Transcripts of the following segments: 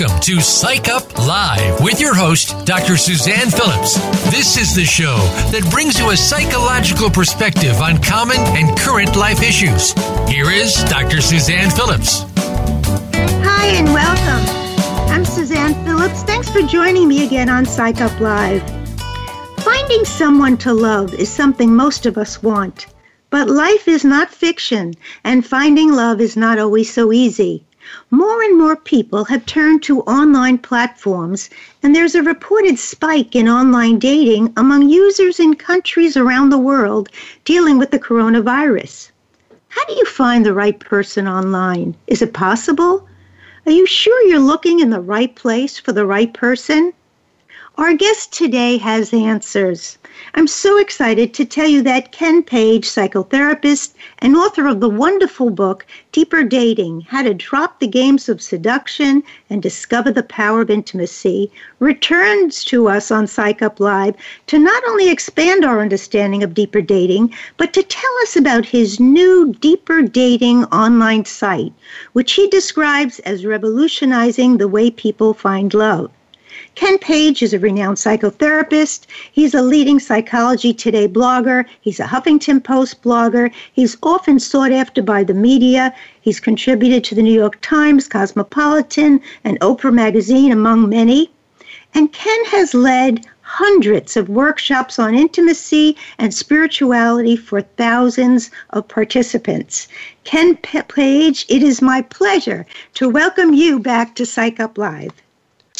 Welcome to Psych Up Live with your host, Dr. Suzanne Phillips. This is the show that brings you a psychological perspective on common and current life issues. Here is Dr. Suzanne Phillips. Hi, and welcome. I'm Suzanne Phillips. Thanks for joining me again on Psych Up Live. Finding someone to love is something most of us want. But life is not fiction, and finding love is not always so easy. More and more people have turned to online platforms, and there's a reported spike in online dating among users in countries around the world dealing with the coronavirus. How do you find the right person online? Is it possible? Are you sure you're looking in the right place for the right person? Our guest today has answers. I'm so excited to tell you that Ken Page, psychotherapist and author of the wonderful book Deeper Dating How to Drop the Games of Seduction and Discover the Power of Intimacy, returns to us on Psych Up Live to not only expand our understanding of deeper dating, but to tell us about his new Deeper Dating online site, which he describes as revolutionizing the way people find love. Ken Page is a renowned psychotherapist. He's a leading Psychology Today blogger. He's a Huffington Post blogger. He's often sought after by the media. He's contributed to the New York Times, Cosmopolitan, and Oprah Magazine, among many. And Ken has led hundreds of workshops on intimacy and spirituality for thousands of participants. Ken Page, it is my pleasure to welcome you back to Psych Up Live.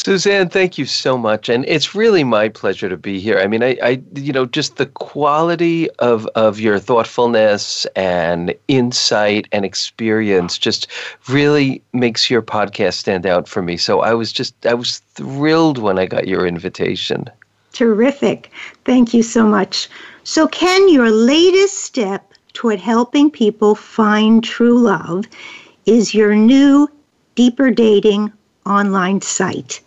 Suzanne, thank you so much, and it's really my pleasure to be here. I mean, I, I, you know, just the quality of of your thoughtfulness and insight and experience just really makes your podcast stand out for me. So I was just, I was thrilled when I got your invitation. Terrific, thank you so much. So, Ken, your latest step toward helping people find true love is your new deeper dating online site.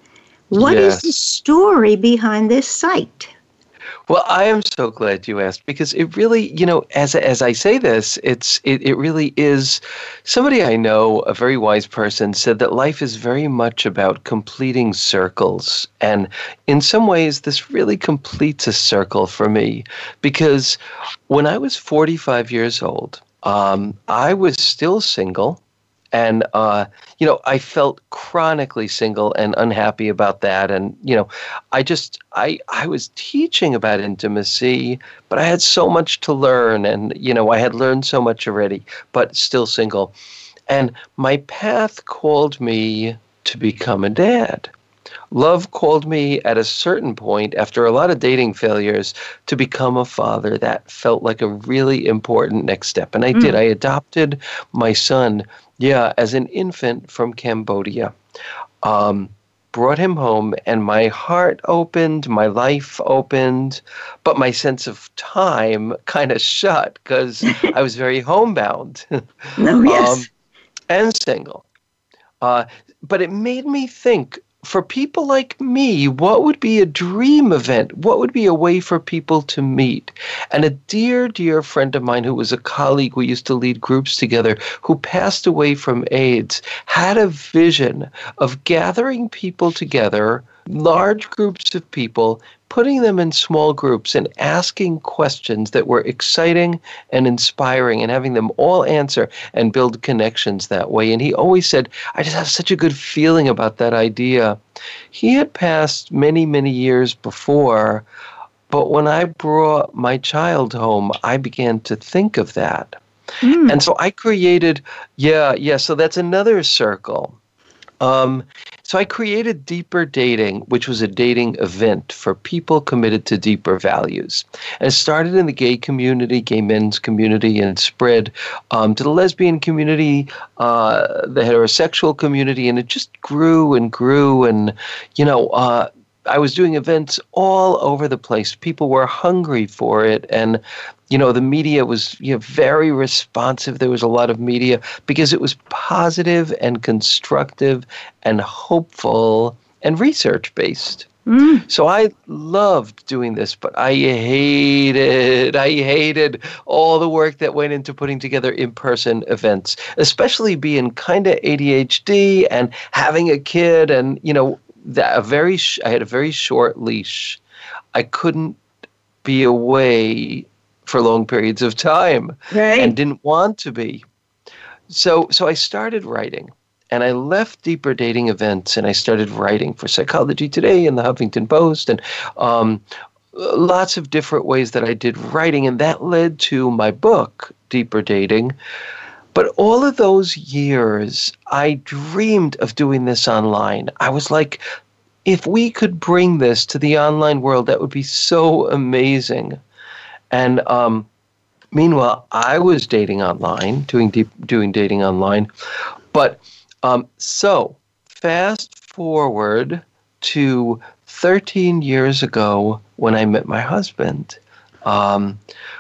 What yes. is the story behind this site? Well, I am so glad you asked because it really, you know, as as I say this, it's it, it really is somebody I know, a very wise person said that life is very much about completing circles. And in some ways this really completes a circle for me because when I was 45 years old, um, I was still single and uh, you know i felt chronically single and unhappy about that. And you know i just i i was teaching about intimacy but i had so much to learn. And you know i had learned so much already but still single. And my path called me to become a dad Love called me at a certain point after a lot of dating failures to become a father. That felt like a really important next step. And I mm. did. I adopted my son yeah, as an infant from Cambodia. Um, brought him home, and my heart opened, my life opened, but my sense of time kind of shut because I was very homebound. oh, yes. Um, and single. Uh, but it made me think for people like me, what would be a dream event? What would be a way for people to meet? And a dear, dear friend of mine who was a colleague, we used to lead groups together, who passed away from AIDS, had a vision of gathering people together, large groups of people, putting them in small groups and asking questions that were exciting and inspiring and having them all answer and build connections that way. And he always said, I just have such a good feeling about that idea. He had passed many, many years before. But when I brought my child home, I began to think of that. Mm. And so I created, yeah, yeah, so that's another circle. Um, so I created Deeper Dating, which was a dating event for people committed to deeper values. And it started in the gay community, gay men's community, and it spread um, to the lesbian community, uh, the heterosexual community, and it just grew and grew. And, you know, uh, I was doing events all over the place. People were hungry for it, and you know the media was you know, very responsive. There was a lot of media because it was positive and constructive and hopeful and research based. Mm. So I loved doing this, but I hated, I hated all the work that went into putting together in-person events, especially being kind of ADHD and having a kid and, you know, that a very, sh- I had a very short leash. I couldn't be away for long periods of time right. and didn't want to be. So, so I started writing and I left deeper dating events and I started writing for Psychology Today and the Huffington Post and um, lots of different ways that I did writing. And that led to my book, Deeper Dating. But all of those years, I dreamed of doing this online. I was like, if we could bring this to the online world, that would be so amazing. And um, meanwhile, I was dating online, doing deep, doing dating online, but um, so, fast forward to 13 years ago when I met my husband, um,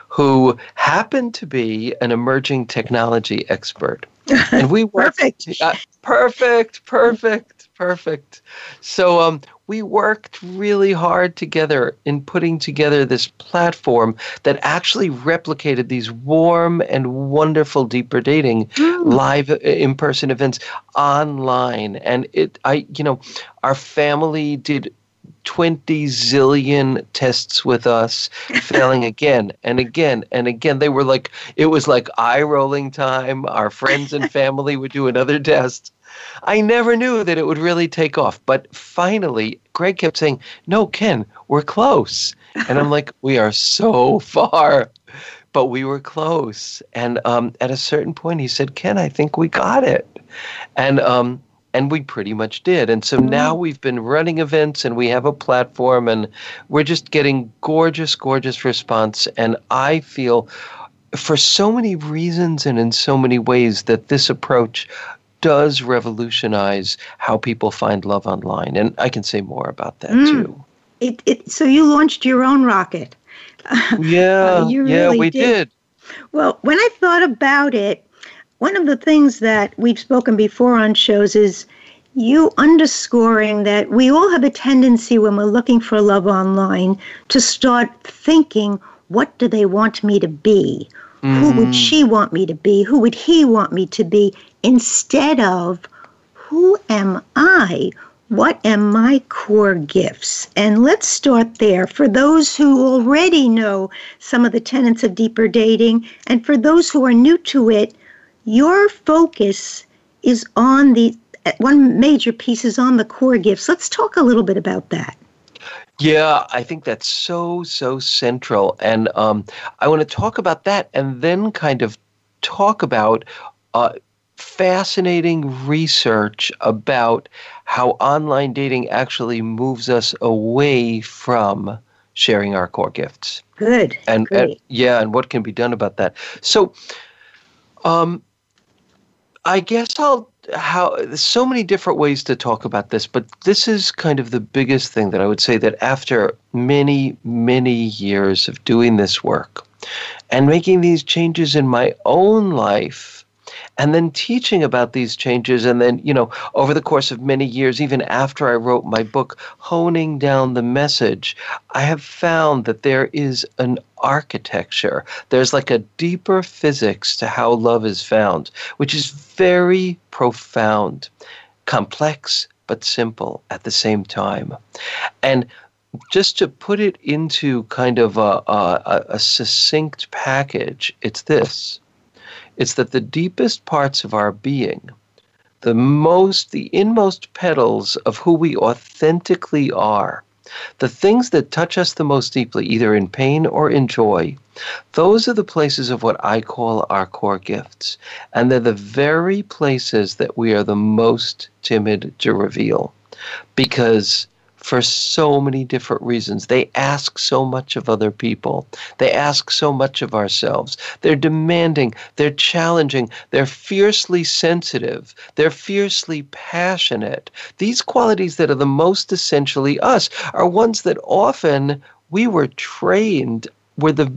who happened to be an emerging technology expert. And we worked. perfect. Uh, perfect, perfect, perfect. So um, we worked really hard together in putting together this platform that actually replicated these warm and wonderful deeper dating mm. live uh, in-person events online and it i you know our family did 20 zillion tests with us, failing again and again and again. They were like, it was like eye rolling time. Our friends and family would do another test. I never knew that it would really take off. But finally, Greg kept saying, No, Ken, we're close. And I'm like, We are so far. But we were close. And um, at a certain point, he said, Ken, I think we got it. And um, and we pretty much did. And so now mm-hmm. we've been running events and we have a platform and we're just getting gorgeous, gorgeous response. And I feel for so many reasons and in so many ways that this approach does revolutionize how people find love online. And I can say more about that mm. too. It, it, so you launched your own rocket. Yeah, uh, really yeah, we did. did. Well, when I thought about it, one of the things that we've spoken before on shows is you underscoring that we all have a tendency when we're looking for love online to start thinking, what do they want me to be? Mm. Who would mm. she want me to be? Who would he want me to be? instead of who am I? What am my core gifts? And let's start there. For those who already know some of the tenets of deeper dating, and for those who are new to it, your focus is on the one major piece is on the core gifts. Let's talk a little bit about that. Yeah, I think that's so, so central. And um, I want to talk about that and then kind of talk about uh, fascinating research about how online dating actually moves us away from sharing our core gifts. Good. And, and yeah, and what can be done about that. So, um, I guess I'll how so many different ways to talk about this, but this is kind of the biggest thing that I would say that after many, many years of doing this work and making these changes in my own life and then teaching about these changes and then you know over the course of many years even after i wrote my book honing down the message i have found that there is an architecture. There's like a deeper physics to how love is found which is very profound complex but simple at the same time. And just to put it into kind of a, a, a succinct package, it's this it's that the deepest parts of our being, the most, the inmost petals of who we authentically are, the things that touch us the most deeply, either in pain or in joy, those are the places of what I call our core gifts. And they're the very places that we are the most timid to reveal. Because for so many different reasons. They ask so much of other people. They ask so much of ourselves. They're demanding, they're challenging, they're fiercely sensitive, they're fiercely passionate. These qualities that are the most essentially us are ones that often we were trained were the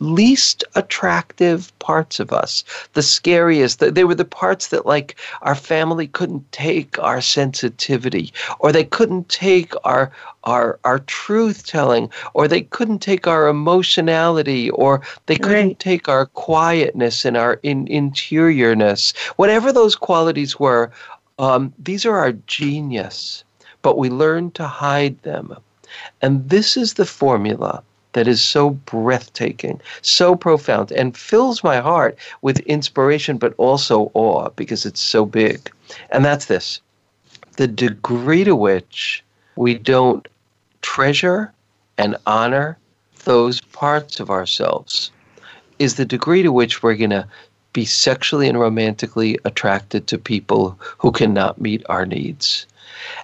least attractive parts of us, the scariest. They were the parts that, like, our family couldn't take our sensitivity, or they couldn't take our our our truth telling, or they couldn't take our emotionality, or they couldn't right. take our quietness and our in, interiorness. Whatever those qualities were, um, these are our genius, but we learn to hide them. And this is the formula that is so breathtaking, so profound, and fills my heart with inspiration, but also awe because it's so big. And that's this the degree to which we don't treasure and honor those parts of ourselves is the degree to which we're going to be sexually and romantically attracted to people who cannot meet our needs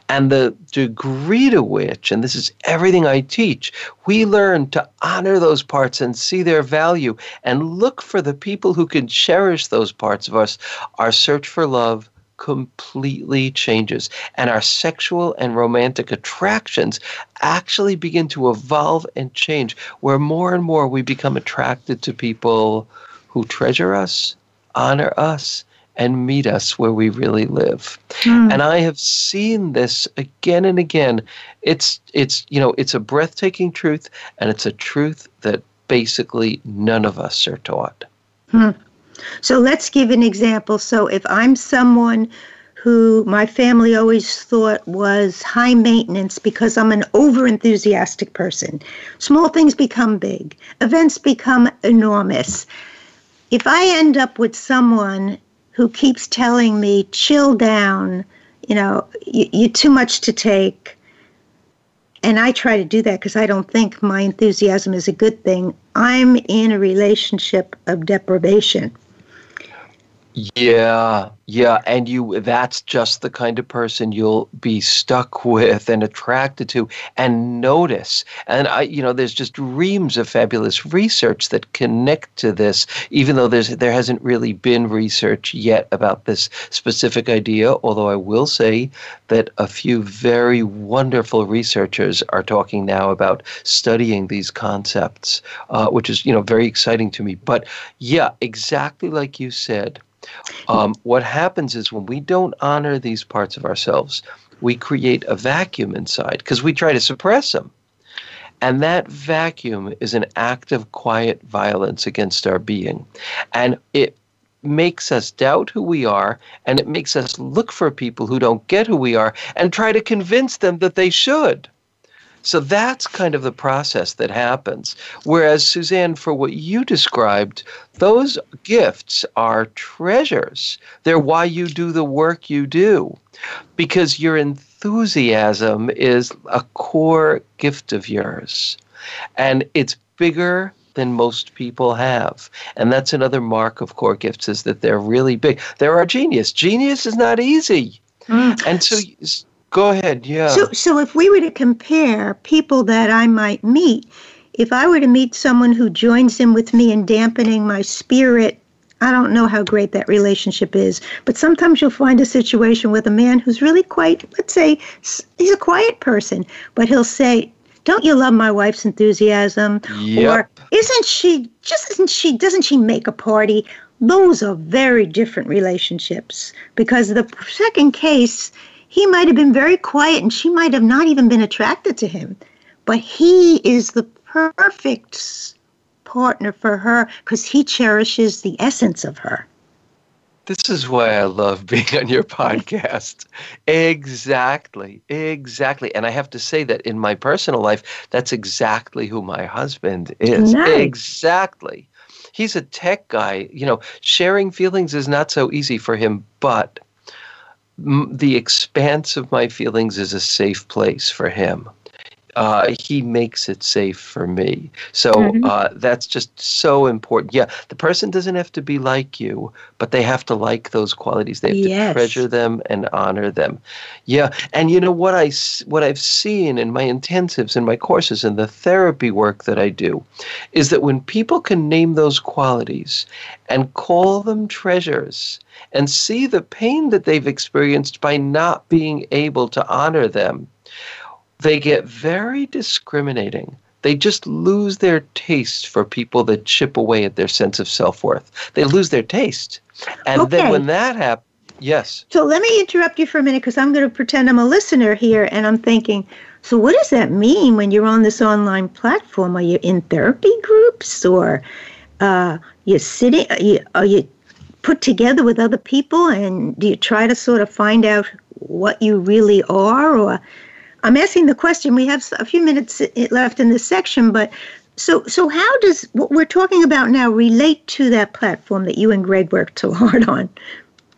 and the degree to which, and this is everything I teach, we learn to honor those parts and see their value and look for the people who can cherish those parts of us, our search for love completely changes. And our sexual and romantic attractions actually begin to evolve and change, where more and more we become attracted to people who treasure us, honor us, and meet us where we really live. Mm. And I have seen this again and again. It's it's you know, it's a breathtaking truth and it's a truth that basically none of us are taught. Hmm. So let's give an example. So if I'm someone who my family always thought was high maintenance because I'm an over enthusiastic person. Small things become big, events become enormous. If I end up with someone who keeps telling me, chill down, you know, you, you're too much to take. And I try to do that because I don't think my enthusiasm is a good thing. I'm in a relationship of deprivation. Yeah, yeah, and you that's just the kind of person you'll be stuck with and attracted to and notice. And I you know, there's just reams of fabulous research that connect to this, even though there's there hasn't really been research yet about this specific idea, although I will say that a few very wonderful researchers are talking now about studying these concepts, uh, which is, you know, very exciting to me. But yeah, exactly like you said um, what happens is when we don't honor these parts of ourselves, we create a vacuum inside because we try to suppress them. And that vacuum is an act of quiet violence against our being. And it makes us doubt who we are and it makes us look for people who don't get who we are and try to convince them that they should. So that's kind of the process that happens. Whereas, Suzanne, for what you described, those gifts are treasures. They're why you do the work you do. Because your enthusiasm is a core gift of yours. And it's bigger than most people have. And that's another mark of core gifts is that they're really big. They're our genius. Genius is not easy. Mm. And so Go ahead, yeah. So, so if we were to compare people that I might meet, if I were to meet someone who joins in with me in dampening my spirit, I don't know how great that relationship is. But sometimes you'll find a situation with a man who's really quite, let's say, he's a quiet person, but he'll say, don't you love my wife's enthusiasm? Yep. Or isn't she just isn't she doesn't she make a party? Those are very different relationships because the second case he might have been very quiet and she might have not even been attracted to him. But he is the perfect partner for her because he cherishes the essence of her. This is why I love being on your podcast. exactly. Exactly. And I have to say that in my personal life, that's exactly who my husband is. Nice. Exactly. He's a tech guy. You know, sharing feelings is not so easy for him, but the expanse of my feelings is a safe place for him. Uh, he makes it safe for me. So mm-hmm. uh, that's just so important. Yeah, the person doesn't have to be like you, but they have to like those qualities. They have yes. to treasure them and honor them. Yeah, and you know what I what I've seen in my intensives and my courses and the therapy work that I do, is that when people can name those qualities and call them treasures and see the pain that they've experienced by not being able to honor them they get very discriminating. They just lose their taste for people that chip away at their sense of self worth. They lose their taste. And okay. then when that happens, yes. So let me interrupt you for a minute because I'm going to pretend I'm a listener here and I'm thinking, so what does that mean when you're on this online platform? Are you in therapy groups or uh, you're sitting, are you, are you put together with other people and do you try to sort of find out what you really are or I'm asking the question. We have a few minutes left in this section, but so so how does what we're talking about now relate to that platform that you and Greg worked so hard on?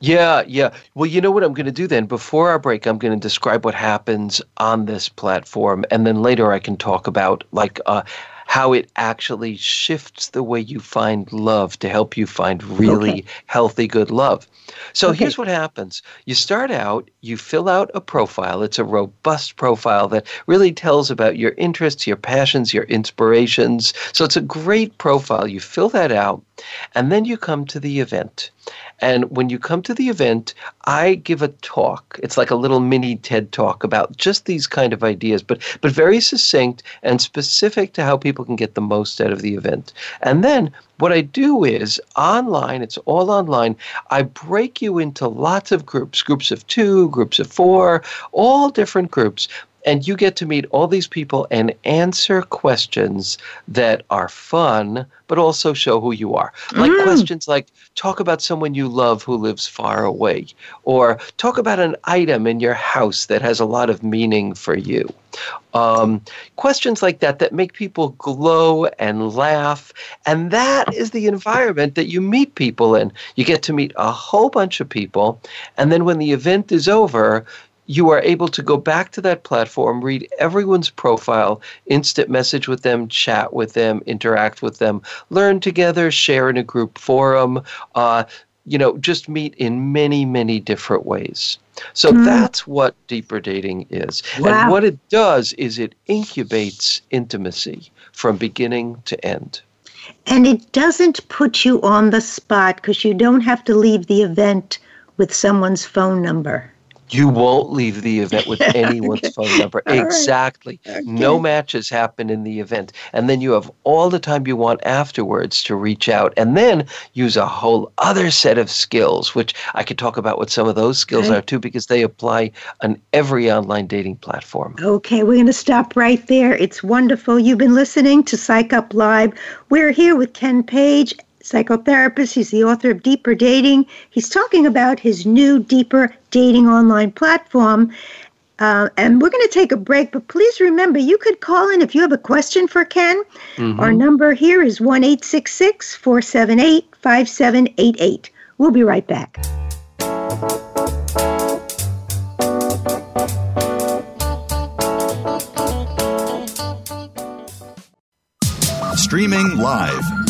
Yeah, yeah. Well, you know what I'm going to do then? Before our break, I'm going to describe what happens on this platform, and then later I can talk about like uh, how it actually shifts the way you find love to help you find really okay. healthy, good love. So okay. here's what happens you start out, you fill out a profile. It's a robust profile that really tells about your interests, your passions, your inspirations. So it's a great profile. You fill that out, and then you come to the event. And when you come to the event, I give a talk. It's like a little mini TED talk about just these kind of ideas, but but very succinct and specific to how people can get the most out of the event. And then what I do is online, it's all online. I break you into lots of groups, groups of two, groups of four, all different groups and you get to meet all these people and answer questions that are fun but also show who you are. Like mm. questions like talk about someone you love who lives far away or talk about an item in your house that has a lot of meaning for you. Um, questions like that that make people glow and laugh and that is the environment that you meet people in. You get to meet a whole bunch of people and then when the event is over you are able to go back to that platform, read everyone's profile, instant message with them, chat with them, interact with them, learn together, share in a group forum, uh, you know, just meet in many, many different ways. So mm. that's what deeper dating is. Wow. And what it does is it incubates intimacy from beginning to end. And it doesn't put you on the spot because you don't have to leave the event with someone's phone number. You won't leave the event with anyone's okay. phone number. All exactly. Right. Okay. No matches happen in the event. And then you have all the time you want afterwards to reach out and then use a whole other set of skills, which I could talk about what some of those skills okay. are too, because they apply on every online dating platform. Okay, we're going to stop right there. It's wonderful. You've been listening to Psych Up Live. We're here with Ken Page psychotherapist. He's the author of Deeper Dating. He's talking about his new Deeper Dating online platform. Uh, and we're going to take a break, but please remember you could call in if you have a question for Ken. Mm-hmm. Our number here is 1 478 5788. We'll be right back. Streaming live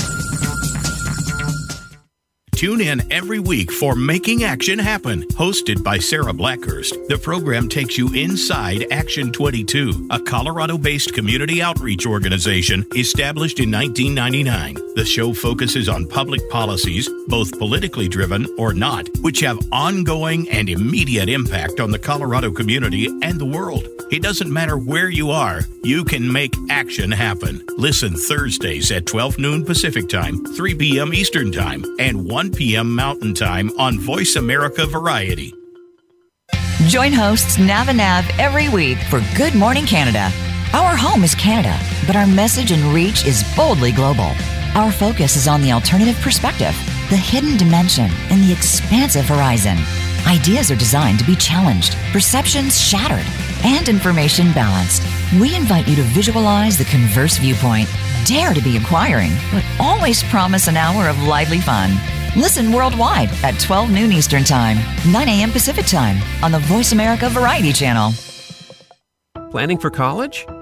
Tune in every week for Making Action Happen, hosted by Sarah Blackhurst. The program takes you inside Action 22, a Colorado based community outreach organization established in 1999. The show focuses on public policies, both politically driven or not, which have ongoing and immediate impact on the Colorado community and the world. It doesn't matter where you are, you can make action happen. Listen Thursdays at 12 noon Pacific Time, 3 p.m. Eastern Time, and 1 p.m. Mountain Time on Voice America Variety. Join hosts Nav and Nav every week for Good Morning Canada. Our home is Canada, but our message and reach is boldly global. Our focus is on the alternative perspective, the hidden dimension, and the expansive horizon. Ideas are designed to be challenged, perceptions shattered, and information balanced. We invite you to visualize the converse viewpoint, dare to be inquiring, but always promise an hour of lively fun. Listen worldwide at 12 noon Eastern Time, 9 a.m. Pacific Time on the Voice America Variety Channel. Planning for college?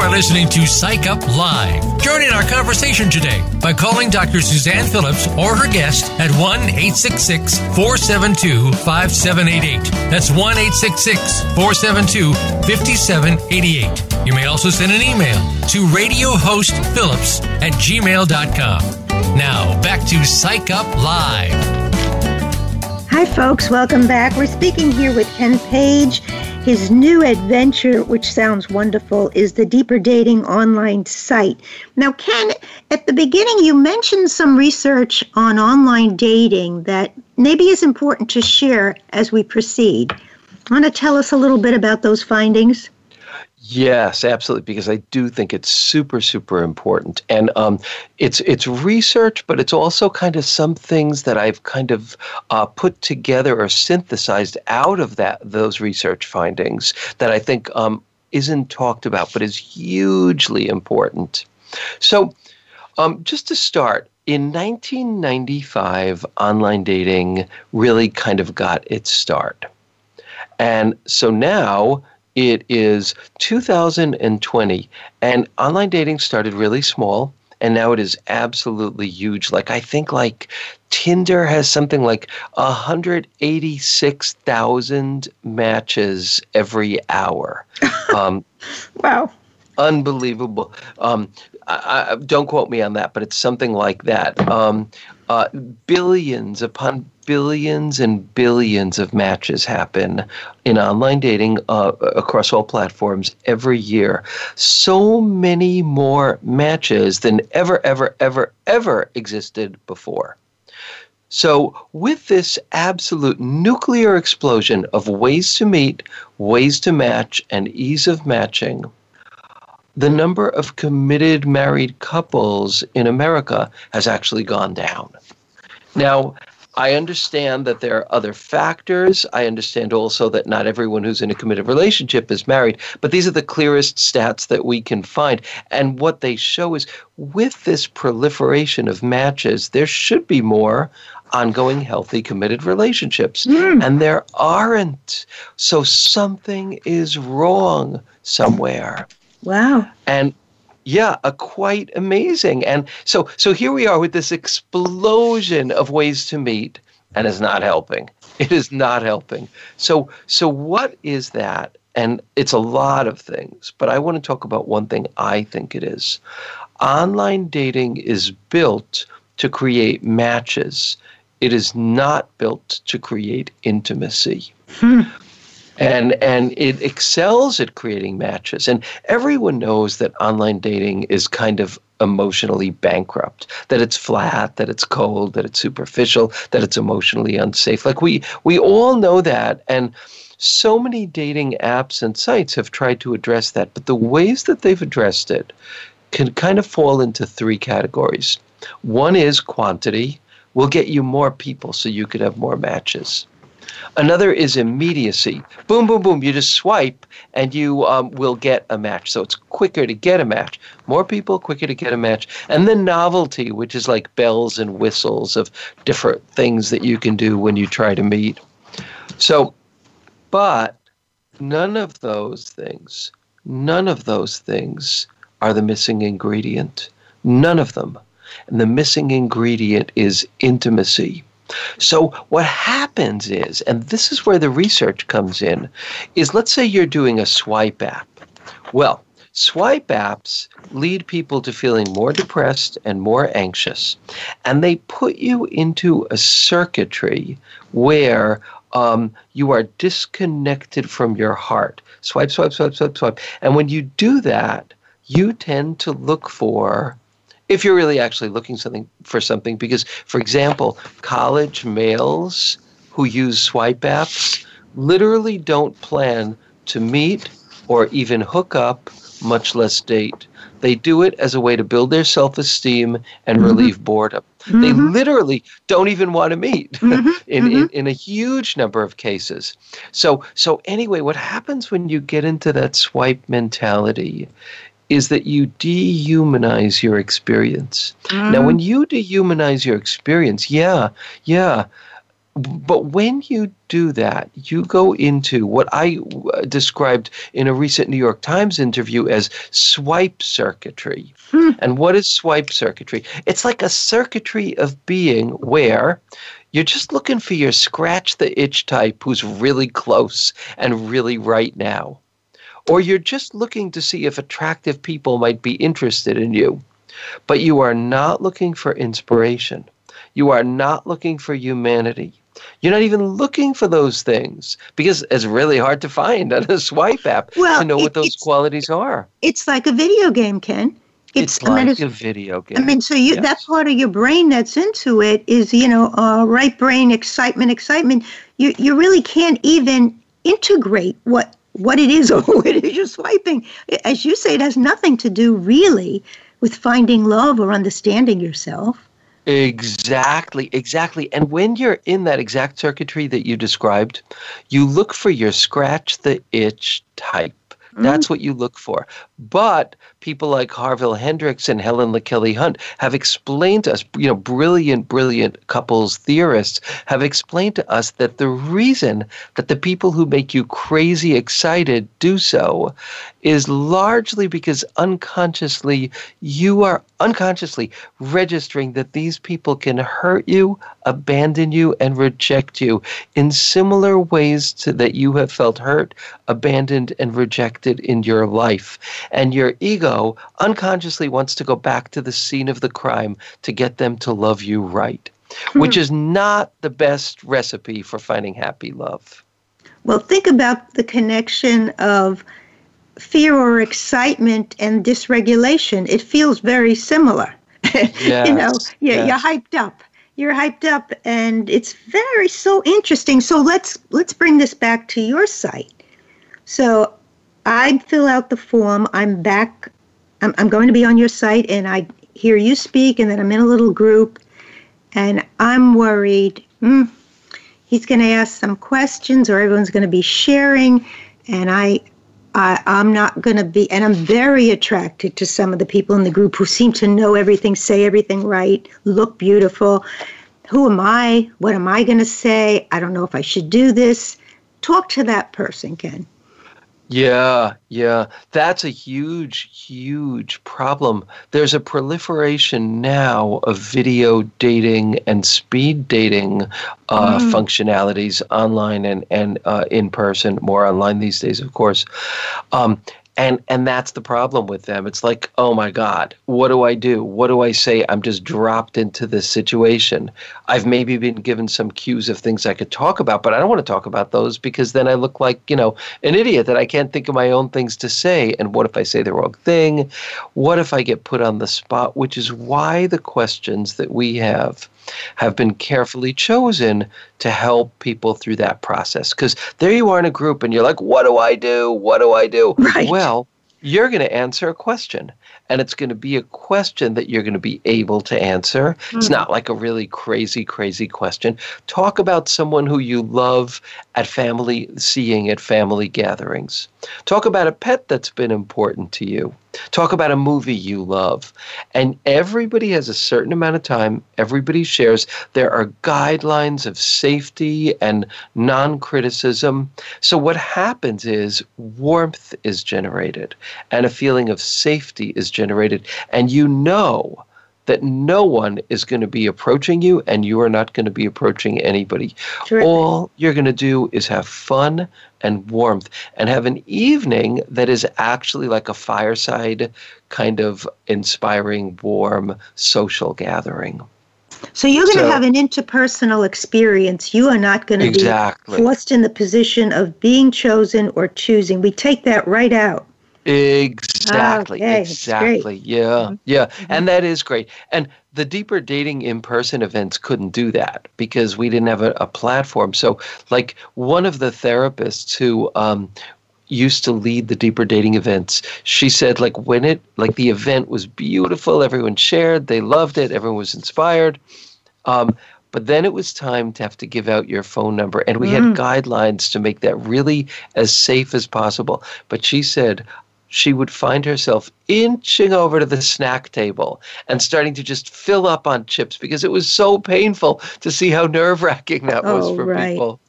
Are listening to Psych Up Live. Join in our conversation today by calling Dr. Suzanne Phillips or her guest at 1 866 472 5788. That's 1 866 472 5788. You may also send an email to radiohostphillips at gmail.com. Now, back to Psych Up Live. Hi, folks. Welcome back. We're speaking here with Ken Page. His new adventure, which sounds wonderful, is the Deeper Dating online site. Now, Ken, at the beginning, you mentioned some research on online dating that maybe is important to share as we proceed. Want to tell us a little bit about those findings? Yes, absolutely, because I do think it's super, super important, and um, it's it's research, but it's also kind of some things that I've kind of uh, put together or synthesized out of that those research findings that I think um, isn't talked about, but is hugely important. So, um, just to start, in 1995, online dating really kind of got its start, and so now it is 2020, and online dating started really small, and now it is absolutely huge. Like I think like Tinder has something like 186,000 matches every hour. Um, wow. Unbelievable. Um, I, I, don't quote me on that, but it's something like that. Um, uh, billions upon billions and billions of matches happen in online dating uh, across all platforms every year. So many more matches than ever, ever, ever, ever existed before. So, with this absolute nuclear explosion of ways to meet, ways to match, and ease of matching, the number of committed married couples in America has actually gone down. Now, I understand that there are other factors. I understand also that not everyone who's in a committed relationship is married, but these are the clearest stats that we can find. And what they show is with this proliferation of matches, there should be more ongoing, healthy, committed relationships. Mm. And there aren't. So something is wrong somewhere. Wow. And yeah, a quite amazing. And so so here we are with this explosion of ways to meet and it's not helping. It is not helping. So so what is that? And it's a lot of things, but I want to talk about one thing I think it is. Online dating is built to create matches. It is not built to create intimacy. Hmm and and it excels at creating matches. And everyone knows that online dating is kind of emotionally bankrupt that it's flat that it's cold that it's superficial that it's emotionally unsafe. Like we we all know that. And so many dating apps and sites have tried to address that. But the ways that they've addressed it can kind of fall into three categories. One is quantity. We'll get you more people so you could have more matches Another is immediacy. Boom, boom, boom. You just swipe and you um, will get a match. So it's quicker to get a match. More people, quicker to get a match. And then novelty, which is like bells and whistles of different things that you can do when you try to meet. So, but none of those things, none of those things are the missing ingredient. None of them. And the missing ingredient is intimacy. So what happens is, and this is where the research comes in, is let's say you're doing a swipe app. Well, swipe apps lead people to feeling more depressed and more anxious. And they put you into a circuitry where um, you are disconnected from your heart. Swipe, swipe, swipe, swipe, swipe. And when you do that, you tend to look for if you're really actually looking something for something because for example college males who use swipe apps literally don't plan to meet or even hook up much less date they do it as a way to build their self-esteem and mm-hmm. relieve boredom mm-hmm. they literally don't even want to meet mm-hmm. in, in, mm-hmm. in a huge number of cases so so anyway what happens when you get into that swipe mentality is that you dehumanize your experience. Mm. Now, when you dehumanize your experience, yeah, yeah. But when you do that, you go into what I uh, described in a recent New York Times interview as swipe circuitry. Hmm. And what is swipe circuitry? It's like a circuitry of being where you're just looking for your scratch the itch type who's really close and really right now or you're just looking to see if attractive people might be interested in you, but you are not looking for inspiration. You are not looking for humanity. You're not even looking for those things because it's really hard to find on a swipe app well, to know it, what those qualities are. It's like a video game, Ken. It's, it's like I mean, a video game. I mean, so you, yes. that part of your brain that's into it is, you know, uh, right brain excitement, excitement. You you really can't even integrate what what it is or what it is you're swiping. As you say, it has nothing to do really with finding love or understanding yourself. Exactly, exactly. And when you're in that exact circuitry that you described, you look for your scratch the itch type. That's mm. what you look for. But people like Harville Hendrix and Helen LaKelly Hunt have explained to us, you know, brilliant, brilliant couples theorists have explained to us that the reason that the people who make you crazy excited do so is largely because unconsciously you are unconsciously registering that these people can hurt you, abandon you, and reject you in similar ways to that you have felt hurt, abandoned, and rejected in your life. And your ego unconsciously wants to go back to the scene of the crime to get them to love you right, which hmm. is not the best recipe for finding happy love. Well, think about the connection of fear or excitement and dysregulation. It feels very similar. Yes, you know, you're, yes. you're hyped up. You're hyped up, and it's very so interesting. So let's let's bring this back to your site. So I fill out the form. I'm back. I'm, I'm going to be on your site, and I hear you speak, and then I'm in a little group, and I'm worried. Mm, he's going to ask some questions, or everyone's going to be sharing, and I I, I'm not going to be, and I'm very attracted to some of the people in the group who seem to know everything, say everything right, look beautiful. Who am I? What am I going to say? I don't know if I should do this. Talk to that person, Ken. Yeah, yeah. That's a huge, huge problem. There's a proliferation now of video dating and speed dating uh, mm. functionalities online and, and uh, in person, more online these days, of course. Um, and and that's the problem with them. It's like oh my god what do i do? What do i say? I'm just dropped into this situation. I've maybe been given some cues of things i could talk about but i don't want to talk about those because then i look like you know an idiot that i can't think of my own things to say. And what if i say the wrong thing? What if i get put on the spot? Which is why the questions that we have have been carefully chosen to help people through that process. Because there you are in a group and you're like, what do I do? What do I do? Right. Well, you're going to answer a question and it's going to be a question that you're going to be able to answer. Mm. It's hmm. not like a really crazy, crazy question. Talk about someone who you love at family, seeing at family gatherings. Talk about a pet that's been important to you. Talk about a movie you love. And everybody has a certain amount of time, everybody shares. There are guidelines of safety and non criticism. So, what happens is warmth is generated and a feeling of safety is generated. Generated, and you know that no one is going to be approaching you and you are not going to be approaching anybody. Terrific. All you're going to do is have fun and warmth and have an evening that is actually like a fireside kind of inspiring, warm social gathering. So you're going to have an interpersonal experience. You are not going to Exactly. be forced in the position of being chosen or choosing. We take that right out. Exactly. Okay, exactly. Yeah. Yeah. And that is great. And the deeper dating in person events couldn't do that because we didn't have a, a platform. So, like one of the therapists who um, used to lead the deeper dating events, she said, like, when it, like, the event was beautiful, everyone shared, they loved it, everyone was inspired. Um, but then it was time to have to give out your phone number, and we had guidelines to make that really as safe as possible. But she said she would find herself inching over to the snack table and starting to just fill up on chips because it was so painful to see how nerve wracking that was Oh, for right. people.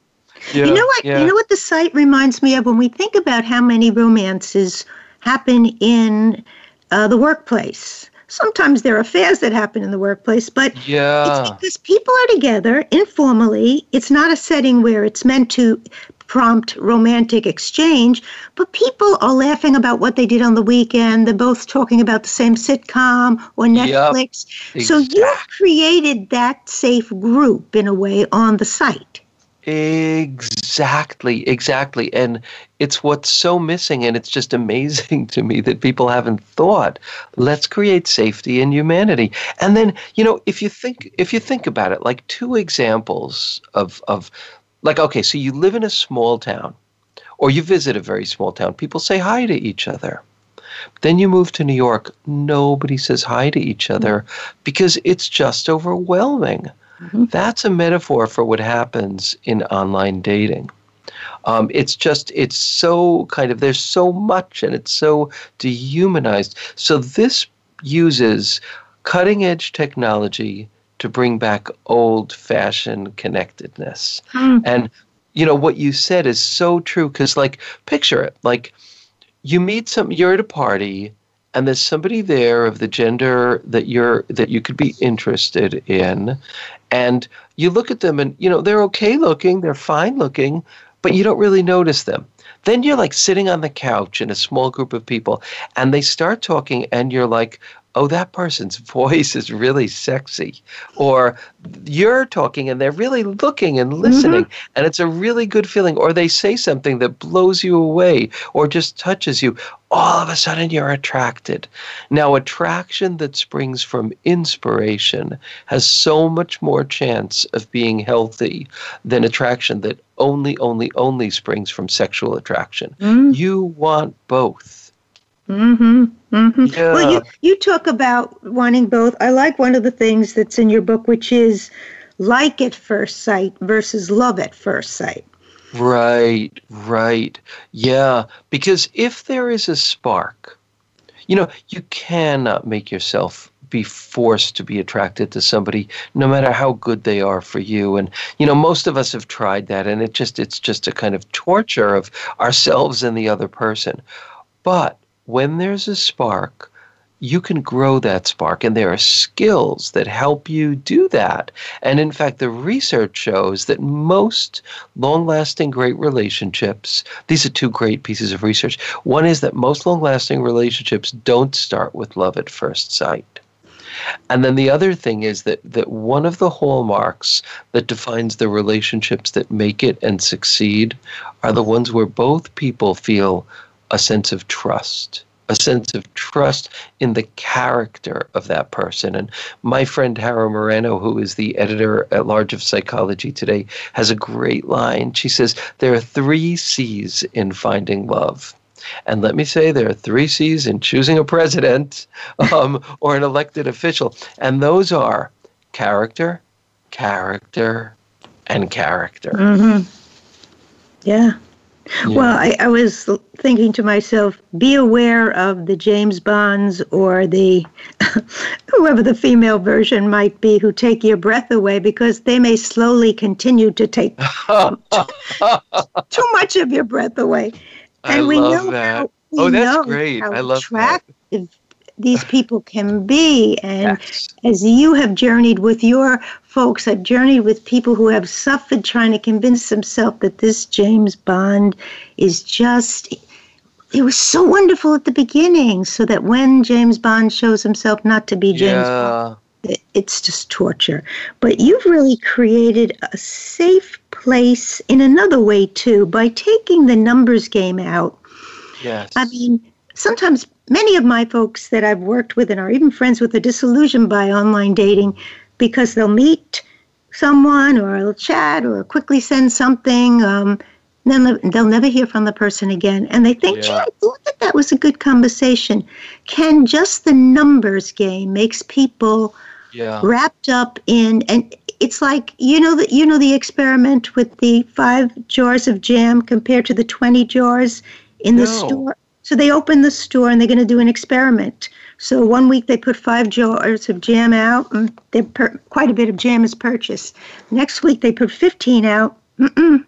you know what? yeah. You know what the site reminds me of when we think about how many romances happen in uh, the workplace. Sometimes there are affairs that happen in the workplace, but it's Yeah. because people are together informally. It's not a setting where it's meant to prompt romantic exchange, but people are laughing about what they did on the weekend. They're both talking about the same sitcom or Yep. Netflix. So you created that safe group in a way on the site. Exactly, exactly. And it's what's so missing. And it's just amazing to me that people haven't thought, let's create safety and humanity. And then, you know, if you think if you think about it, like two examples of of like, okay, so you live in a small town or you visit a very small town, people say hi to each other. Then you move to New York, nobody says hi to each other because it's just overwhelming. That's a metaphor for what happens in online dating. Um, it's just, it's so kind of, there's so much and it's so dehumanized. So this uses cutting edge technology to bring back old fashioned connectedness. Hmm. And, you know, what you said is so true because, like, picture it like you meet some, you're at a party and there's somebody there of the gender that you're that you could be interested in and you look at them and you know they're okay looking they're fine looking but you don't really notice them then you're like sitting on the couch in a small group of people and they start talking and you're like oh that person's voice is really sexy. Or you're talking and they're really looking and mm-hmm. listening and it's a really good feeling. Or they say something that blows you away or just touches you. All of a sudden you're attracted. Now attraction that springs from inspiration has so much more chance of being healthy than attraction that only only only springs from sexual attraction. Mm. You want both Mm-hmm. Mm-hmm. Yeah. Well, you, you talk about wanting both. I like one of the things that's in your book, which is like at first sight versus love at first sight. Right, right. Yeah, because if there is a spark, you know, you cannot make yourself be forced to be attracted to somebody no matter how good they are for you and you know most of us have tried that and it just it's just a kind of torture of ourselves and the other person but when there's a spark you can grow that spark and there are skills that help you do that. And in fact the research shows that most long-lasting great relationships these are two great pieces of research one is that most long-lasting relationships don't start with love at first sight. And then the other thing is that that one of the hallmarks that defines the relationships that make it and succeed are the ones where both people feel a sense of trust a sense of trust in the character of that person. And my friend Hara Marano, who is the editor at large of Psychology Today, has a great line. She says, There are three C's in finding love. And let me say, there are three C's in choosing a president um, or an elected official. And those are character, character, and character. Mm-hmm. Yeah. Well, I, I was thinking to myself, be aware of the James Bonds or the whoever the female version might be who take your breath away because they may slowly continue to take too much of your breath away. I we love know that. how, we Oh, that's great. I love that. These people can be. And Yes. as you have journeyed with your folks, I've journeyed with people who have suffered trying to convince themselves that this James Bond is just. It was so wonderful at the beginning, so that when James Bond shows himself not to be James Bond, Yeah. it- it's just torture. But you've really created a safe place in another way too by taking the numbers game out. Yes. I mean, sometimes many of my folks that I've worked with and are even friends with are disillusioned by online dating because they'll meet someone or they'll chat or quickly send something. Um, then they'll- they'll never hear from the person again. And they think, gee, I thought that that was a good conversation. Can just the numbers game makes people yeah. wrapped up in and it's like you know that you know the experiment with the five jars of jam compared to the 20 jars in the store so they open the store and they're going to do an experiment. So one week they put five jars of jam out and per- quite a bit of jam is purchased. Next week they put 15 out the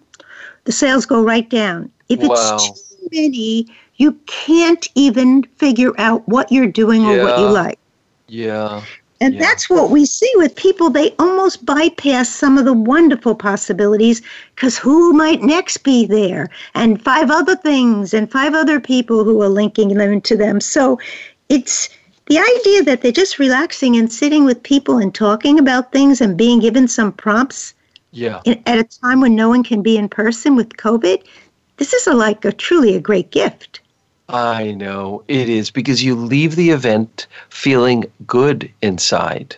sales go right down. If Wow. it's too many you can't even figure out what you're doing or what you like. Yeah. And Yeah. that's what we see with people. They almost bypass some of the wonderful possibilities because who might next be there? And five other things, and five other people who are linking them to them. So it's the idea that they're just relaxing and sitting with people and talking about things and being given some prompts Yeah. at a time when no one can be in person with COVID. This is a, like a truly a great gift. I know it is because you leave the event feeling good inside.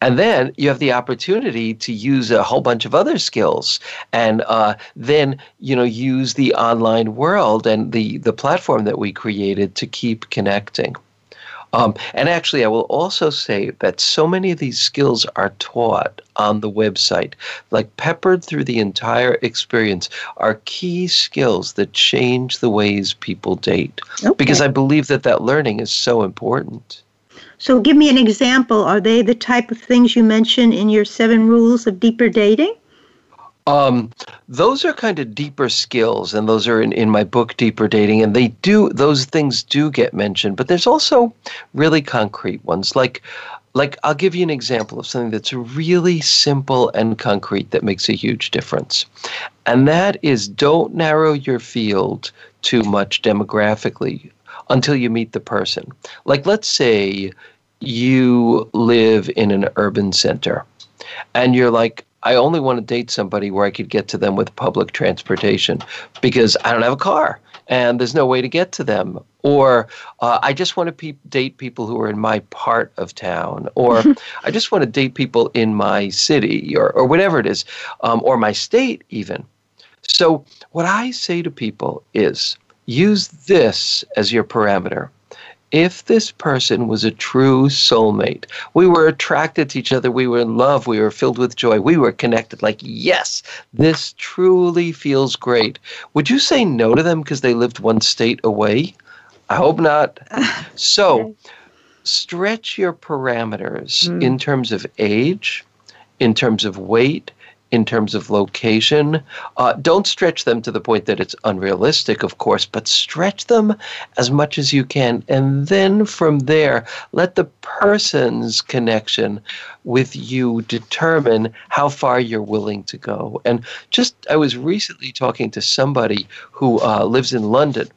And then you have the opportunity to use a whole bunch of other skills, and uh, then you know use the online world and the the platform that we created to keep connecting. Um, and actually, I will also say that so many of these skills are taught on the website, like peppered through the entire experience, are key skills that change the ways people date. Okay. Because I believe that that learning is so important. So give me an example. Are they the type of things you mention in your seven rules of deeper dating? Um, those are kind of deeper skills, and those are in, in my book, Deeper Dating, and they do those things do get mentioned. But there's also really concrete ones, like like I'll give you an example of something that's really simple and concrete that makes a huge difference, and that is don't narrow your field too much demographically until you meet the person. Like let's say you live in an urban center and you're like, I only want to date somebody where I could get to them with public transportation because I don't have a car and there's no way to get to them. Or uh, I just want to pe- date people who are in my part of town. Or I just want to date people in my city or, or whatever it is, um, or my state even. So, what I say to people is use this as your parameter if this person was a true soulmate, we were attracted to each other, we were in love, we were filled with joy, we were connected, like, yes, this truly feels great. Would you say no to them because they lived one state away? I hope not. So, stretch your parameters hmm. in terms of age, in terms of weight, in terms of location. Uh, don't stretch them to the point that it's unrealistic, of course, but stretch them as much as you can. And then from there, let the person's connection with you determine how far you're willing to go. And just, I was recently talking to somebody who uh, lives in London,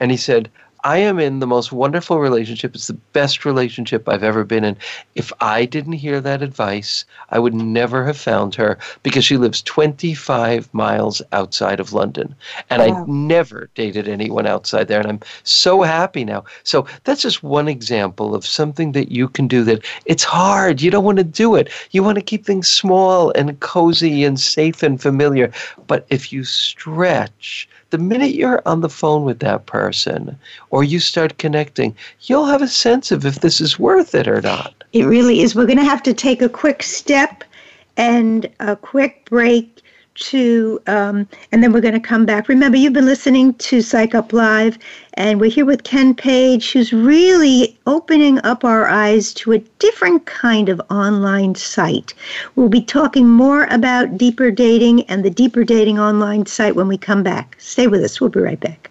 and he said, I am in the most wonderful relationship. It's the best relationship I've ever been in. If I didn't hear that advice, I would never have found her because she lives 25 miles outside of London. And I never dated anyone outside there. And I'm so happy now. So that's just one example of something that you can do that it's hard. You don't want to do it. You want to keep things small and cozy and safe and familiar. But if you stretch, the minute you're on the phone with that person or you start connecting, you'll have a sense of if this is worth it or not. It really is. We're going to have to take a quick step and a quick break to, um, and then we're going to come back. Remember, you've been listening to Psych Up Live, and we're here with Ken Page, who's really opening up our eyes to a different kind of online site. We'll be talking more about deeper dating and the deeper dating online site when we come back. Stay with us. We'll be right back.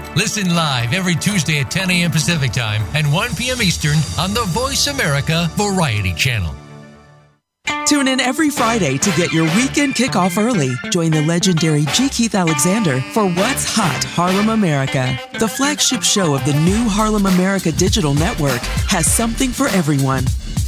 Listen live every Tuesday at 10 a.m. Pacific Time and 1 p.m. Eastern on the Voice America Variety Channel. Tune in every Friday to get your weekend kickoff early. Join the legendary G. Keith Alexander for What's Hot Harlem America. The flagship show of the new Harlem America Digital Network has something for everyone.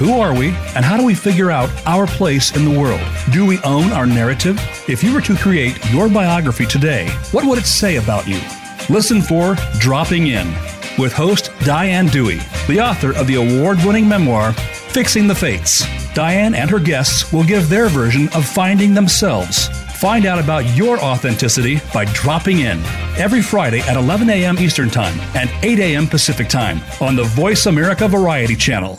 Who are we, and how do we figure out our place in the world? Do we own our narrative? If you were to create your biography today, what would it say about you? Listen for Dropping In with host Diane Dewey, the author of the award winning memoir, Fixing the Fates. Diane and her guests will give their version of finding themselves. Find out about your authenticity by dropping in every Friday at 11 a.m. Eastern Time and 8 a.m. Pacific Time on the Voice America Variety Channel.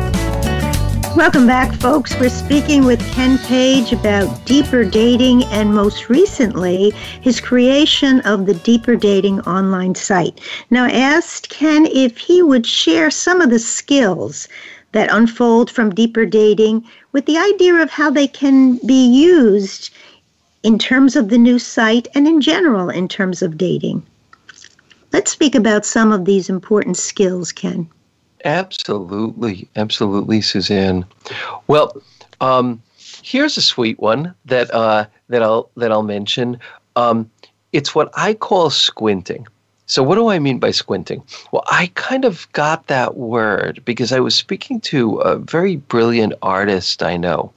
Welcome back, folks. We're speaking with Ken Page about deeper dating and most recently his creation of the Deeper Dating online site. Now, I asked Ken if he would share some of the skills that unfold from deeper dating with the idea of how they can be used in terms of the new site and in general in terms of dating. Let's speak about some of these important skills, Ken. Absolutely, absolutely, Suzanne. Well, um, here's a sweet one that uh, that I'll that I'll mention. Um, it's what I call squinting. So, what do I mean by squinting? Well, I kind of got that word because I was speaking to a very brilliant artist I know,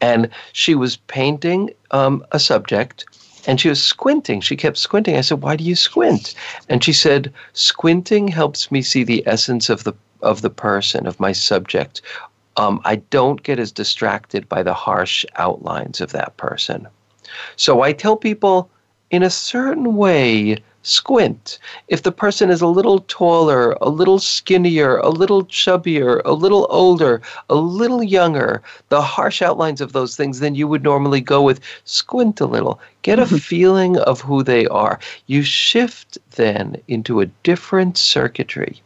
and she was painting um, a subject and she was squinting. She kept squinting. I said, Why do you squint? And she said, Squinting helps me see the essence of the of the person, of my subject. Um, I don't get as distracted by the harsh outlines of that person. So I tell people, in a certain way, squint. If the person is a little taller, a little skinnier, a little chubbier, a little older, a little younger, the harsh outlines of those things, then you would normally go with squint a little. Get a feeling of who they are. You shift then into a different circuitry.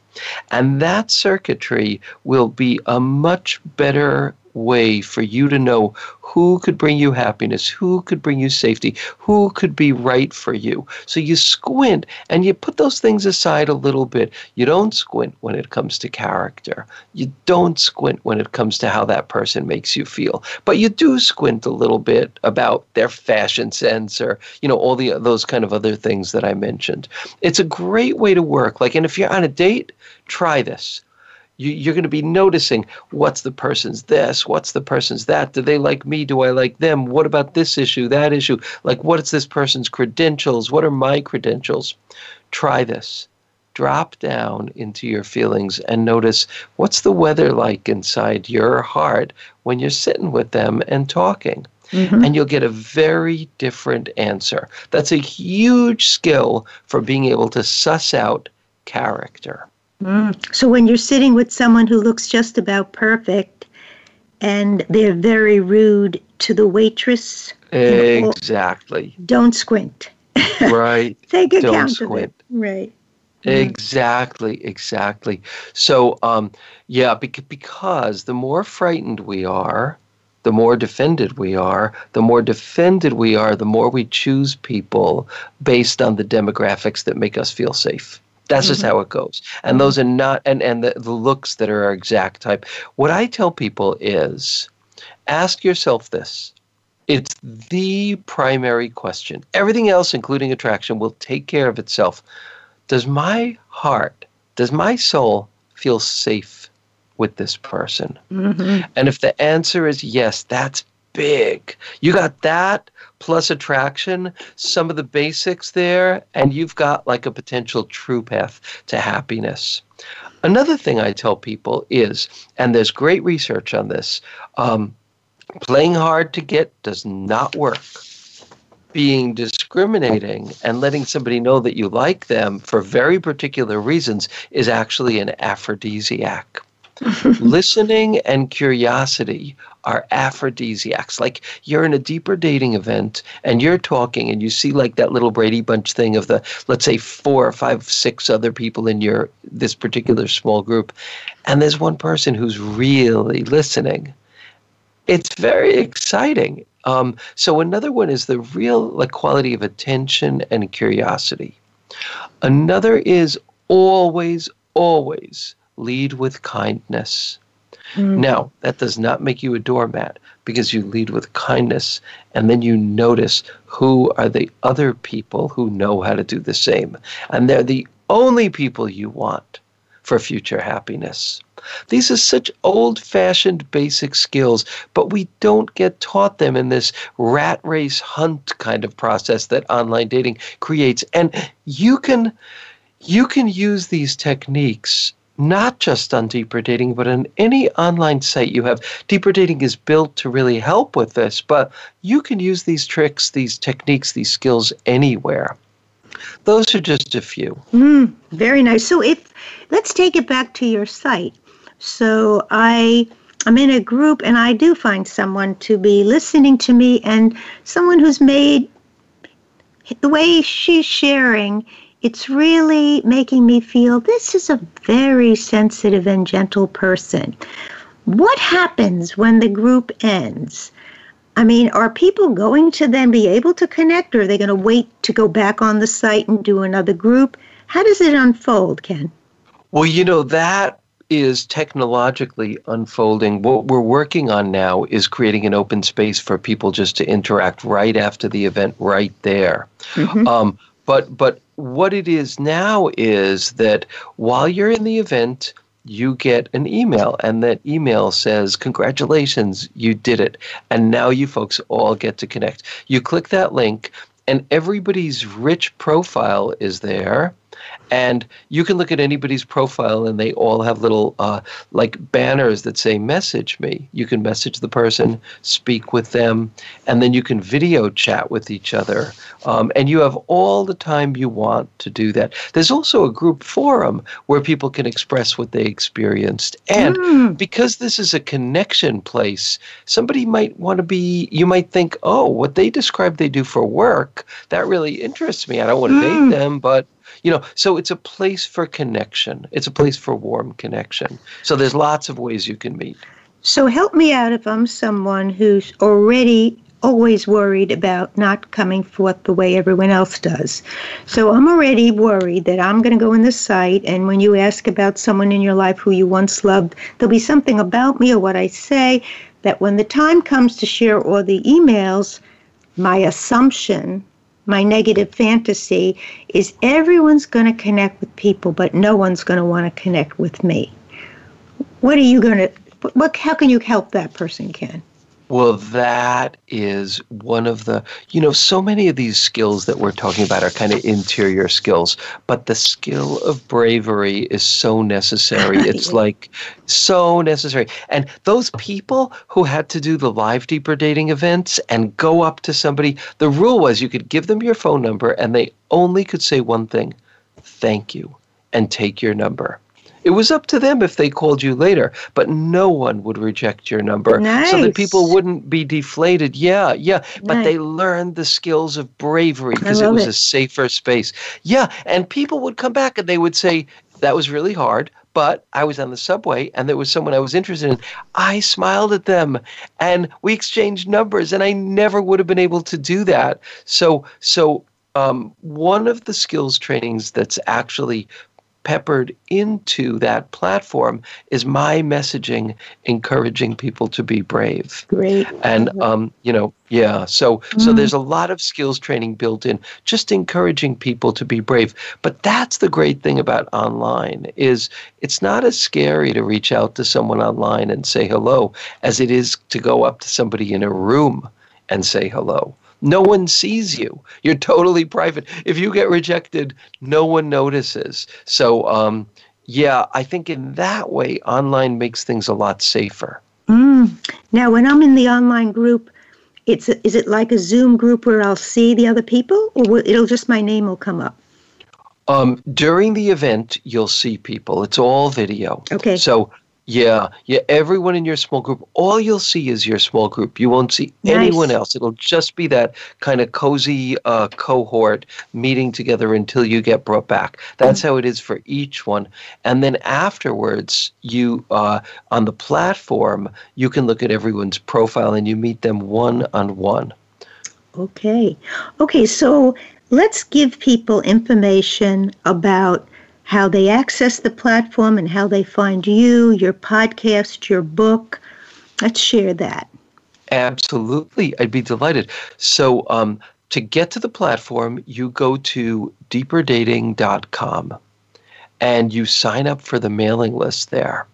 And that circuitry will be a much better way for you to know who could bring you happiness, who could bring you safety, who could be right for you. So you squint and you put those things aside a little bit. You don't squint when it comes to character. You don't squint when it comes to how that person makes you feel. But you do squint a little bit about their fashion sense or, you know, all the those kind of other things that I mentioned. It's a great way to work. Like and if you're on a date, try this you, are going to be noticing what's the person's this, what's the person's that. Do they like me? Do I like them? What about this issue, that issue? Like, what is this person's credentials? What are my credentials? Try this. Drop down into your feelings and notice what's the weather like inside your heart when you're sitting with them and talking. Mm-hmm. And you'll get a very different answer. That's a huge skill for being able to suss out character. Mm. So when you're sitting with someone who looks just about perfect and they're very rude to the waitress. Exactly. Don't squint. Right. Take account Don't of it. Right. Exactly, exactly. So, um, yeah, because the more frightened we are, the more defended we are. The more defended we are, the more we choose people based on the demographics that make us feel safe. That's just how it goes. And those are not, and, and the, the looks that are our exact type. What I tell people is ask yourself this it's the primary question. Everything else, including attraction, will take care of itself. Does my heart, does my soul feel safe with this person? Mm-hmm. And if the answer is yes, that's big. You got that plus attraction, some of the basics there, and you've got like a potential true path to happiness. Another thing I tell people is, and there's great research on this, um, playing hard to get does not work. Being discriminating and letting somebody know that you like them for very particular reasons is actually an aphrodisiac. Listening and curiosity are aphrodisiacs. Like you're in a deeper dating event and you're talking and you see like that little Brady Bunch thing of the let's say four or five, six other people in your this particular small group, and there's one person who's really listening. It's very exciting. Um, so another one is the real like quality of attention and curiosity. Another is always, always lead with kindness. Mm-hmm. Now, that does not make you a doormat because you lead with kindness and then you notice who are the other people who know how to do the same. And they're the only people you want for future happiness. These are such old fashioned basic skills, but we don't get taught them in this rat race hunt kind of process that online dating creates. And you can you can use these techniques not just on deeper dating, but on any online site you have. Deeper dating is built to really help with this, but you can use these tricks, these techniques, these skills anywhere. Those are just a few. Mm, very nice. So if let's take it back to your site. So I I'm in a group and I do find someone to be listening to me and someone who's made the way she's sharing it's really making me feel this is a very sensitive and gentle person. What happens when the group ends? I mean, are people going to then be able to connect or are they going to wait to go back on the site and do another group? How does it unfold, Ken? Well, you know, that is technologically unfolding. What we're working on now is creating an open space for people just to interact right after the event, right there. Mm-hmm. Um, but but what it is now is that while you're in the event, you get an email, and that email says, Congratulations, you did it. And now you folks all get to connect. You click that link, and everybody's rich profile is there. And you can look at anybody's profile, and they all have little uh, like banners that say "message me." You can message the person, speak with them, and then you can video chat with each other. Um, and you have all the time you want to do that. There's also a group forum where people can express what they experienced. And Mm. because this is a connection place, somebody might want to be, you might think, oh, what they describe they do for work, that really interests me. I don't want to Mm. date them, but you know so it's a place for connection. It's a place for warm connection. So there's lots of ways you can meet. So help me out if I'm someone who's already always worried about not coming forth the way everyone else does. So I'm already worried that I'm going to go in the site and when you ask about someone in your life who you once loved, there'll be something about me or what I say that when the time comes to share all the emails, my assumption, my negative fantasy is everyone's going to connect with people, but no one's going to want to connect with me. What are you going to what how can you help that person ken well that is one of the you know so many of these skills that we're talking about are kind of interior skills but the skill of bravery is so necessary. It's like so necessary. And those people who had to do the live deeper dating events and go up to somebody the rule was you could give them your phone number and they only could say one thing thank you and take your number It was up to them if they called you later, but no one would reject your number nice. so that people wouldn't be deflated. Yeah, yeah. But nice. they learned the skills of bravery because it was it. a safer space. Yeah. And people would come back and they would say, that was really hard, but I was on the subway and there was someone I was interested in. I smiled at them and we exchanged numbers and I never would have been able to do that. So so um, one of the skills trainings that's actually peppered into that platform is my messaging encouraging people to be brave. Great. And um, you know yeah so mm. so there's a lot of skills training built in just encouraging people to be brave. But that's the great thing about online is it's not as scary to reach out to someone online and say hello as it is to go up to somebody in a room and say hello no one sees you. You're totally private. If you get rejected, no one notices. So, um, yeah, I think in that way, online makes things a lot safer. Mm. Now, when I'm in the online group, it's a, is it like a Zoom group where I'll see the other people, or will, it'll just my name will come up? Um, during the event, you'll see people. It's all video. Okay. So yeah, yeah. Everyone in your small group, all you'll see is your small group. You won't see nice. anyone else. It'll just be that kind of cozy uh, cohort meeting together until you get brought back. That's mm-hmm. how it is for each one. And then afterwards, you uh, on the platform, you can look at everyone's profile and you meet them one on one. Okay, okay. So let's give people information about how they access the platform and how they find you, your podcast, your book. Let's share that. Absolutely. I'd be delighted. So, um, to get to the platform, you go to deeperdating.com and you sign up for the mailing list there.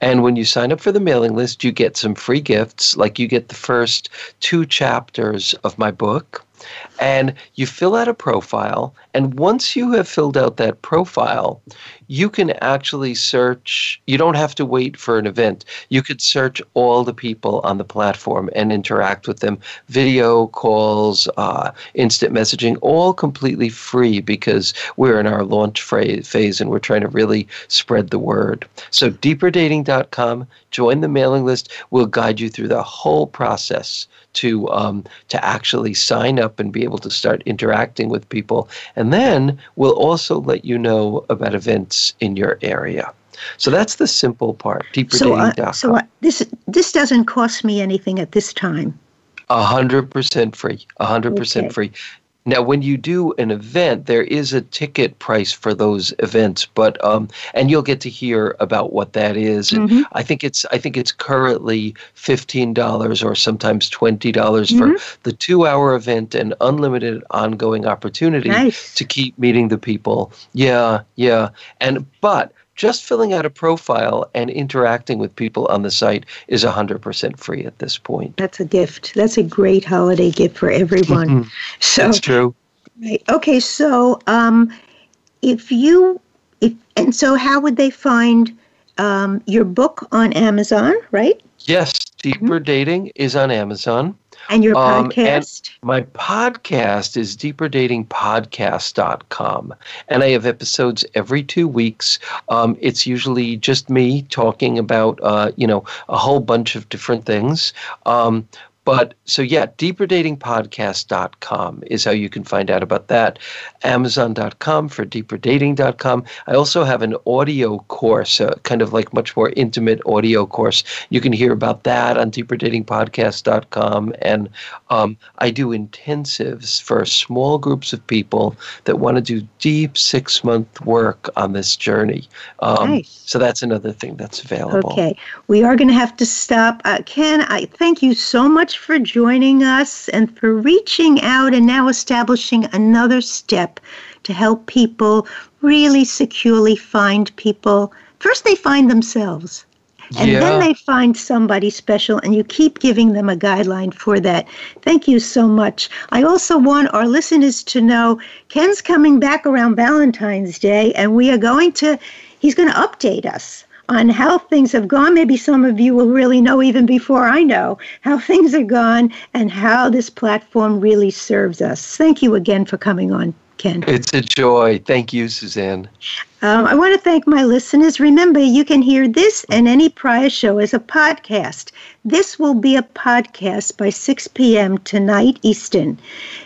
And when you sign up for the mailing list, you get some free gifts, like you get the first two chapters of my book and you fill out a profile. And once you have filled out that profile, you can actually search. You don't have to wait for an event. You could search all the people on the platform and interact with them. Video calls, uh, instant messaging, all completely free because we're in our launch phase and we're trying to really spread the word. So, deeperdating.com, join the mailing list. We'll guide you through the whole process to um, to actually sign up and be able to start interacting with people. And then we'll also let you know about events in your area. So that's the simple part. So, uh, so uh, this this doesn't cost me anything at this time. A hundred percent free. A hundred percent free. Now, when you do an event, there is a ticket price for those events, but um, and you'll get to hear about what that is. Mm-hmm. I think it's I think it's currently fifteen dollars or sometimes twenty dollars mm-hmm. for the two-hour event and unlimited ongoing opportunity nice. to keep meeting the people. Yeah, yeah, and but just filling out a profile and interacting with people on the site is 100% free at this point. That's a gift. That's a great holiday gift for everyone. so That's true. Okay, so um, if you if and so how would they find um, your book on Amazon, right? Yes, Deeper mm-hmm. Dating is on Amazon. And your um, podcast? And my podcast is deeperdatingpodcast.com. And I have episodes every two weeks. Um, it's usually just me talking about, uh, you know, a whole bunch of different things. Um, but so yeah, deeperdatingpodcast.com is how you can find out about that. Amazon.com for deeperdating.com. I also have an audio course, a kind of like much more intimate audio course. You can hear about that on deeperdatingpodcast.com. And um, I do intensives for small groups of people that want to do deep six month work on this journey. Um, nice. So that's another thing that's available. Okay. We are going to have to stop. Uh, Ken, I thank you so much for joining us and for reaching out and now establishing another step to help people really securely find people. First, they find themselves. And yeah. then they find somebody special, and you keep giving them a guideline for that. Thank you so much. I also want our listeners to know Ken's coming back around Valentine's Day, and we are going to, he's going to update us on how things have gone. Maybe some of you will really know even before I know how things are gone and how this platform really serves us. Thank you again for coming on. Ken. It's a joy. Thank you, Suzanne. Um, I want to thank my listeners. Remember, you can hear this and any prior show as a podcast. This will be a podcast by 6 p.m. tonight Eastern.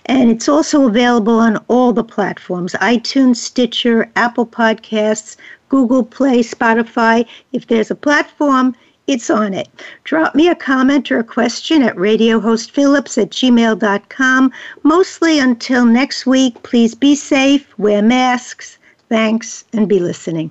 And it's also available on all the platforms iTunes, Stitcher, Apple Podcasts, Google Play, Spotify. If there's a platform, it's on it. Drop me a comment or a question at radiohostphillips at gmail.com. Mostly until next week, please be safe, wear masks. Thanks, and be listening.